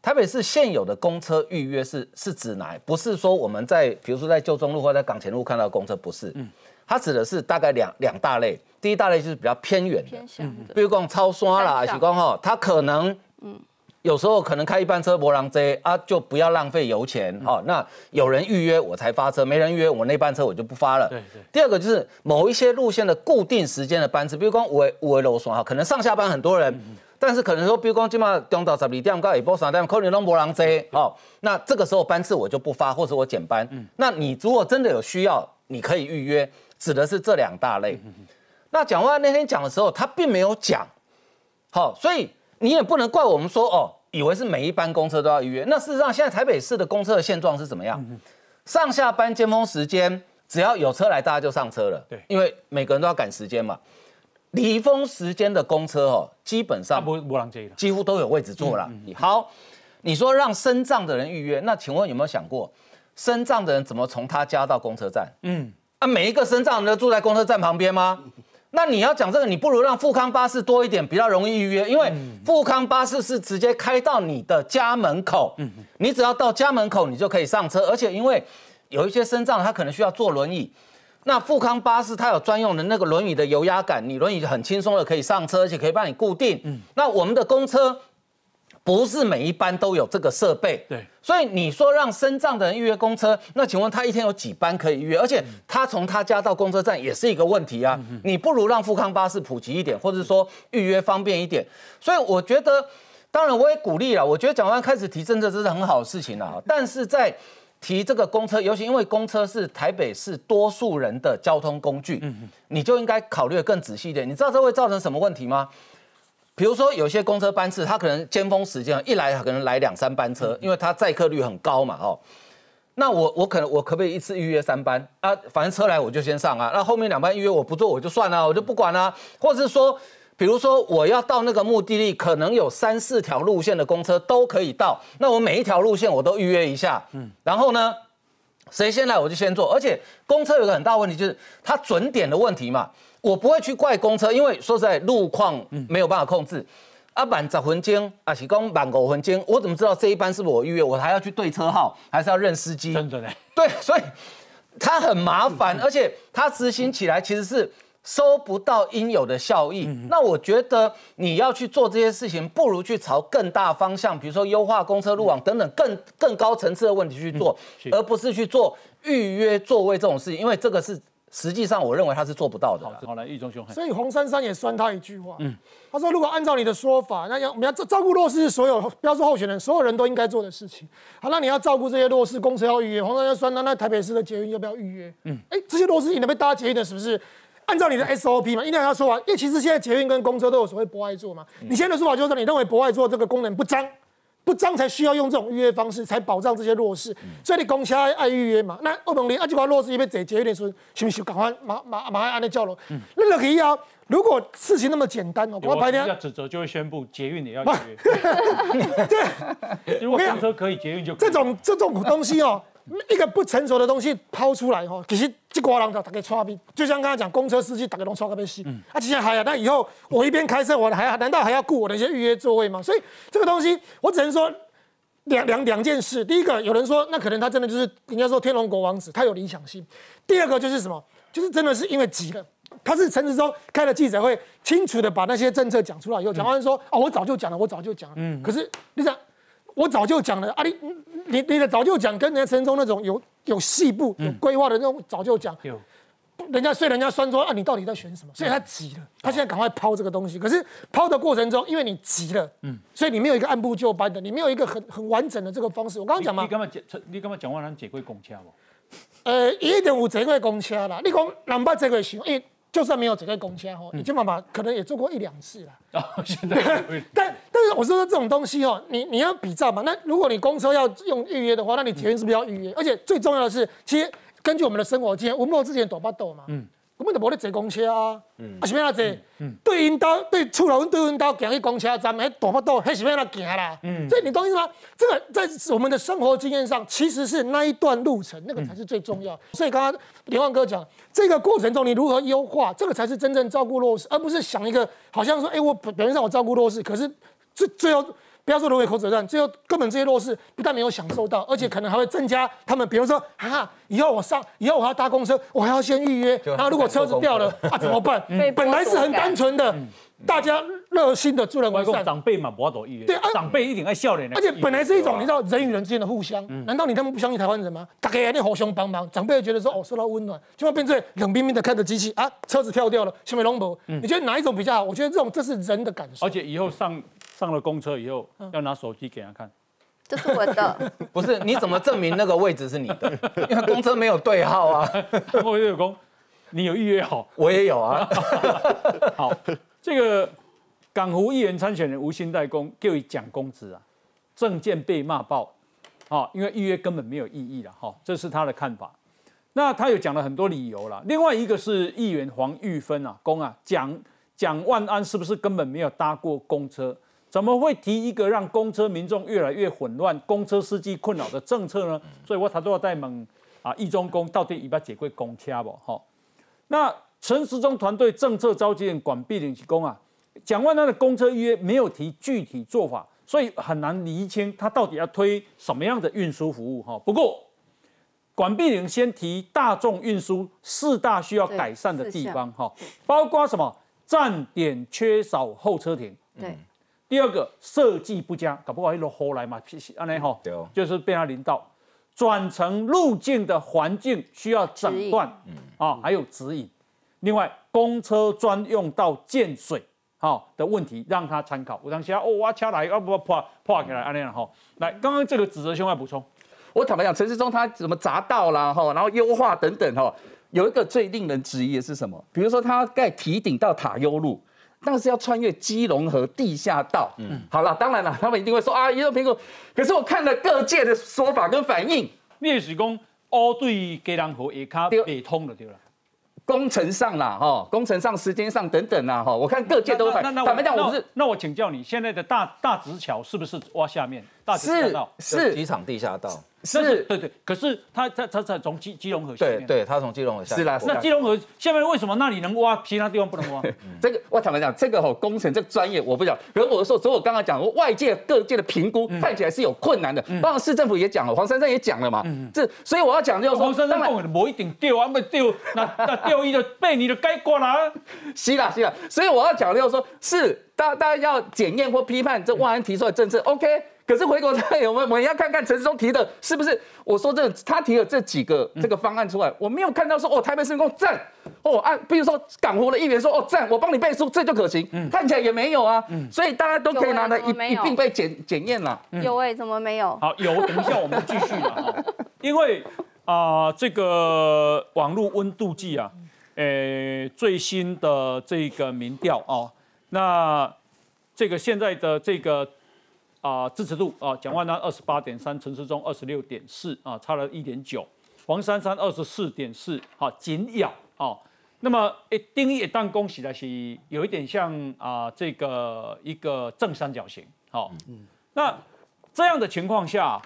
Speaker 4: 台北市现有的公车预约是是指哪？不是说我们在比如说在旧中路或者在港前路看到公车，不是。嗯，它指的是大概两两大类。第一大类就是比较偏远的，比如讲超刷啦，许光哈，它可能嗯。有时候可能开一班车博朗 Z 啊，就不要浪费油钱哦。那有人预约我才发车，没人预约我那班车我就不发了。对对。第二个就是某一些路线的固定时间的班次，比如讲五五位楼双哈，可能上下班很多人，但是可能说，比如讲今嘛中到十二点到下晡三点，可能拢博朗 Z 哦。那这个时候班次我就不发，或者我减班。那你如果真的有需要，你可以预约，指的是这两大类。那讲话那天讲的时候，他并没有讲，好，所以。你也不能怪我们说哦，以为是每一班公车都要预约。那事实上，现在台北市的公车的现状是怎么样？上下班尖峰时间，只要有车来，大家就上车了。对，因为每个人都要赶时间嘛。离峰时间的公车哦，基本上几乎都有位置坐了。好，你说让身障的人预约，那请问有没有想过，身障的人怎么从他家到公车站？嗯，啊，每一个身障人都住在公车站旁边吗？那你要讲这个，你不如让富康巴士多一点，比较容易预约，因为富康巴士是直接开到你的家门口，你只要到家门口，你就可以上车，而且因为有一些身障，他可能需要坐轮椅，那富康巴士它有专用的那个轮椅的油压杆，你轮椅很轻松的可以上车，而且可以帮你固定。那我们的公车。不是每一班都有这个设备，
Speaker 1: 对，
Speaker 4: 所以你说让身障的人预约公车，那请问他一天有几班可以预约？而且他从他家到公车站也是一个问题啊。你不如让富康巴士普及一点，或者说预约方便一点。所以我觉得，当然我也鼓励了。我觉得蒋万开始提政策这是很好的事情了。但是在提这个公车，尤其因为公车是台北市多数人的交通工具，你就应该考虑的更仔细一点。你知道这会造成什么问题吗？比如说有些公车班次，它可能尖峰时间一来可能来两三班车，因为它载客率很高嘛，哦。那我我可能我可不可以一次预约三班啊？反正车来我就先上啊。那后面两班预约我不做我就算了，我就不管了。或者是说，比如说我要到那个目的地，可能有三四条路线的公车都可以到，那我每一条路线我都预约一下。嗯。然后呢，谁先来我就先坐。而且公车有个很大问题就是它准点的问题嘛，我不会去怪公车，因为说实在路况没有办法控制。啊，满十分钟，啊是讲满五分钟，我怎么知道这一班是不是我预约？我还要去对车号，还是要认司机？
Speaker 1: 真的呢？
Speaker 4: 对，所以它很麻烦，而且它执行起来其实是收不到应有的效益。那我觉得你要去做这些事情，不如去朝更大方向，比如说优化公车路网等等更更高层次的问题去做，而不是去做预约座位这种事情，因为这个是。实际上，我认为他是做不到的。
Speaker 1: 好，好来，易中兄。
Speaker 5: 所以洪珊珊也酸他一句话。嗯，他说：“如果按照你的说法，那要我们要照照顾弱势，所有不要说候选人，所有人都应该做的事情。好，那你要照顾这些弱势，公车要预约。洪珊珊酸他，那台北市的捷运要不要预约？嗯，哎，这些弱势你能被搭捷运的，是不是？按照你的 SOP 嘛？因为他说完，因为其实现在捷运跟公车都有所谓博爱座嘛。你现在的说法就是说，你认为博爱座这个功能不彰。”不脏才需要用这种预约方式，才保障这些弱势。所以你公车爱预约嘛？那欧盟里啊，就把弱势一边解决一点说，是不是赶快马马马上按那叫了？那个可以啊。如果事情那么简单哦，
Speaker 1: 我白天要指责就会宣布捷运也要预约。[laughs] 对，如果公车可以捷运就
Speaker 5: 这种这种东西哦。一个不成熟的东西抛出来哈，其实这瓜人就大家抓逼，就像刚才讲公车司机大家都抓个被死。啊，接下来还要那以后我一边开车，我还难道还要顾我的一些预约座位吗？所以这个东西我只能说两两两件事。第一个，有人说那可能他真的就是人家说天龙国王子，他有理想性。第二个就是什么？就是真的是因为急了。他是陈时中开了记者会，清楚的把那些政策讲出来以后，讲完说啊，我早就讲了，我早就讲了。嗯。可是你想。我早就讲了啊，你你你的早就讲，跟人家陈忠那种有有细部、有规划的那种早就讲，有，人家所以人家酸说啊，你到底在选什么？所以他急了，他现在赶快抛这个东西。可是抛的过程中，因为你急了，嗯，所以你没有一个按部就班的，你没有一个很很完整的这个方式。我刚刚讲嘛，
Speaker 1: 你干嘛讲？你干嘛讲话能解过公车吗？
Speaker 5: 呃，一定有解贵公车啦。你讲南北这个行，因为。就算没有整个公车哈，你金妈妈可能也做过一两次了。哦，[laughs]
Speaker 1: 现在
Speaker 5: 但但是我说这种东西哦，你你要比照嘛。那如果你公车要用预约的话，那你捷运是不是要预约？而且最重要的是，其实根据我们的生活经验，吴莫之前躲巴斗嘛。嗯。根本就无咧坐公车啊，啊是要哪坐？对因兜对厝楼对因兜行去公车站，迄大巴肚，迄是要哪行啦？所以你懂意思吗？这个在我们的生活经验上，其实是那一段路程，那个才是最重要。所以刚刚连万哥讲，这个过程中你如何优化，这个才是真正照顾弱势，而不是想一个好像说，哎，我表面上我照顾弱势，可是最最后。不要说沦为口水战，最后根本这些弱势不但没有享受到，而且可能还会增加他们。比如说，啊，以后我上，以后我要搭公车，我还要先预约。然后如果车子掉了啊，怎么办？[laughs] 本来是很单纯的，大家热心的助人为善。
Speaker 1: 长辈嘛，不要多预约。对，长辈一定爱笑脸的。
Speaker 5: 而且本来是一种你知道人与人之间的互相。难道你他们不相信台湾人吗？大家那互相帮忙，长辈觉得说哦受到温暖，就会变成冷冰冰的看着机器啊，车子跳掉了，下面龙博。你觉得哪一种比较好？我觉得这种这是人的感受。
Speaker 1: 而且以后上。上了公车以后，要拿手机给他看，
Speaker 8: 这是我的。[laughs]
Speaker 4: 不是，你怎么证明那个位置是你的？[laughs] 因为公车没有对号啊。[laughs]
Speaker 1: 我有公，你有预约好，
Speaker 4: 我也有啊。
Speaker 1: 好，这个港湖议员参选人吴兴代工就以讲公职啊，证件被骂爆，好，因为预约根本没有意义了，哈，这是他的看法。那他有讲了很多理由了。另外一个是议员黄玉芬啊，公啊讲蒋万安是不是根本没有搭过公车？怎么会提一个让公车民众越来越混乱、公车司机困扰的政策呢？所以我他都要在猛啊，一中公到底要不要解决公车不？哈，那陈时中团队政策召集人管碧玲提供啊，蒋万安的公车预约没有提具体做法，所以很难厘清他到底要推什么样的运输服务。哈，不过管碧玲先提大众运输四大需要改善的地方，哈，包括什么？站点缺少候车亭，
Speaker 8: 对。
Speaker 1: 第二个设计不佳，搞不好一路后来嘛，安尼吼，就是被他领导。转乘路径的环境需要诊断，啊，还有指引。另外，公车专用道建水，好的问题让他参考。我当下哦，我车来，要不破破起来安尼吼。来，刚刚这个指责兄要补充。
Speaker 10: 我坦白讲，陈世忠他怎么匝道啦，哈，然后优化等等，哈，有一个最令人质疑的是什么？比如说他盖提顶到塔悠路。但是要穿越基隆河地下道。嗯，好了，当然了，他们一定会说啊，移动苹果。可是我看了各界的说法跟反应，
Speaker 1: 你是讲哦对基隆河也卡北通了对了。
Speaker 10: 工程上啦，哈，工程上、时间上等等啦，哈，我看各界都反。坦白讲，我。
Speaker 1: 那我请教你，现在的大大直桥是不是挖下面？大直下道
Speaker 10: 是
Speaker 4: 机场地下道。
Speaker 10: 是，
Speaker 1: 对对，可是它它它在从基基隆河下面，
Speaker 4: 对对，它从基隆河下。
Speaker 10: 是啦，
Speaker 1: 那基隆河下面为什么那里能挖，其他地方不能挖？[laughs]
Speaker 10: 这个我坦白讲，这个吼工程这个专业我不讲。可是我说，所以我刚刚讲，外界各界的评估看起来是有困难的。包括市政府也讲了，黄珊珊也讲了嘛。这所以我要讲就是说，
Speaker 1: 黄珊珊讲的不一定对啊，不对，那那掉一的被你的该关了。[laughs]
Speaker 10: 是啦是啦，所以我要讲就是说，是大大家要检验或批判这万安提出的政策，OK。可是回国再有没有？我们要看看陈世忠提的是不是？我说这他提了这几个这个方案出来，我没有看到说哦，台北市公赞哦，按比如说港湖的议员说哦赞，我帮你背书，这就可行。看起来也没有啊，所以大家都可以拿来一一并被检检验了。
Speaker 8: 有哎，怎么没有？
Speaker 1: 好，有，等一下我们继续了。因为啊，这个网络温度计啊，诶，最新的这个民调啊，那这个现在的这个。啊，支持度啊，蒋万安二十八点三，陈时中二十六点四啊，差了一点九。黄珊珊二十四点四，好紧咬啊。那么一定义一旦恭喜的是有一点像啊，这个一个正三角形。好，那这样的情况下，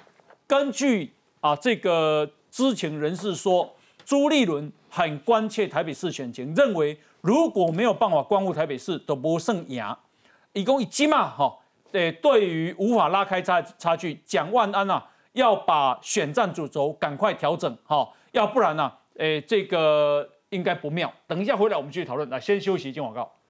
Speaker 1: 根据啊这个知情人士说，朱立伦很关切台北市选情，认为如果没有办法光顾台北市，都不胜赢。一共一击嘛，哈。对，对于无法拉开差差距，蒋万安啊，要把选战主轴赶快调整哈，要不然呢，诶，这个应该不妙。等一下回来我们继续讨论。来，先休息，进广告。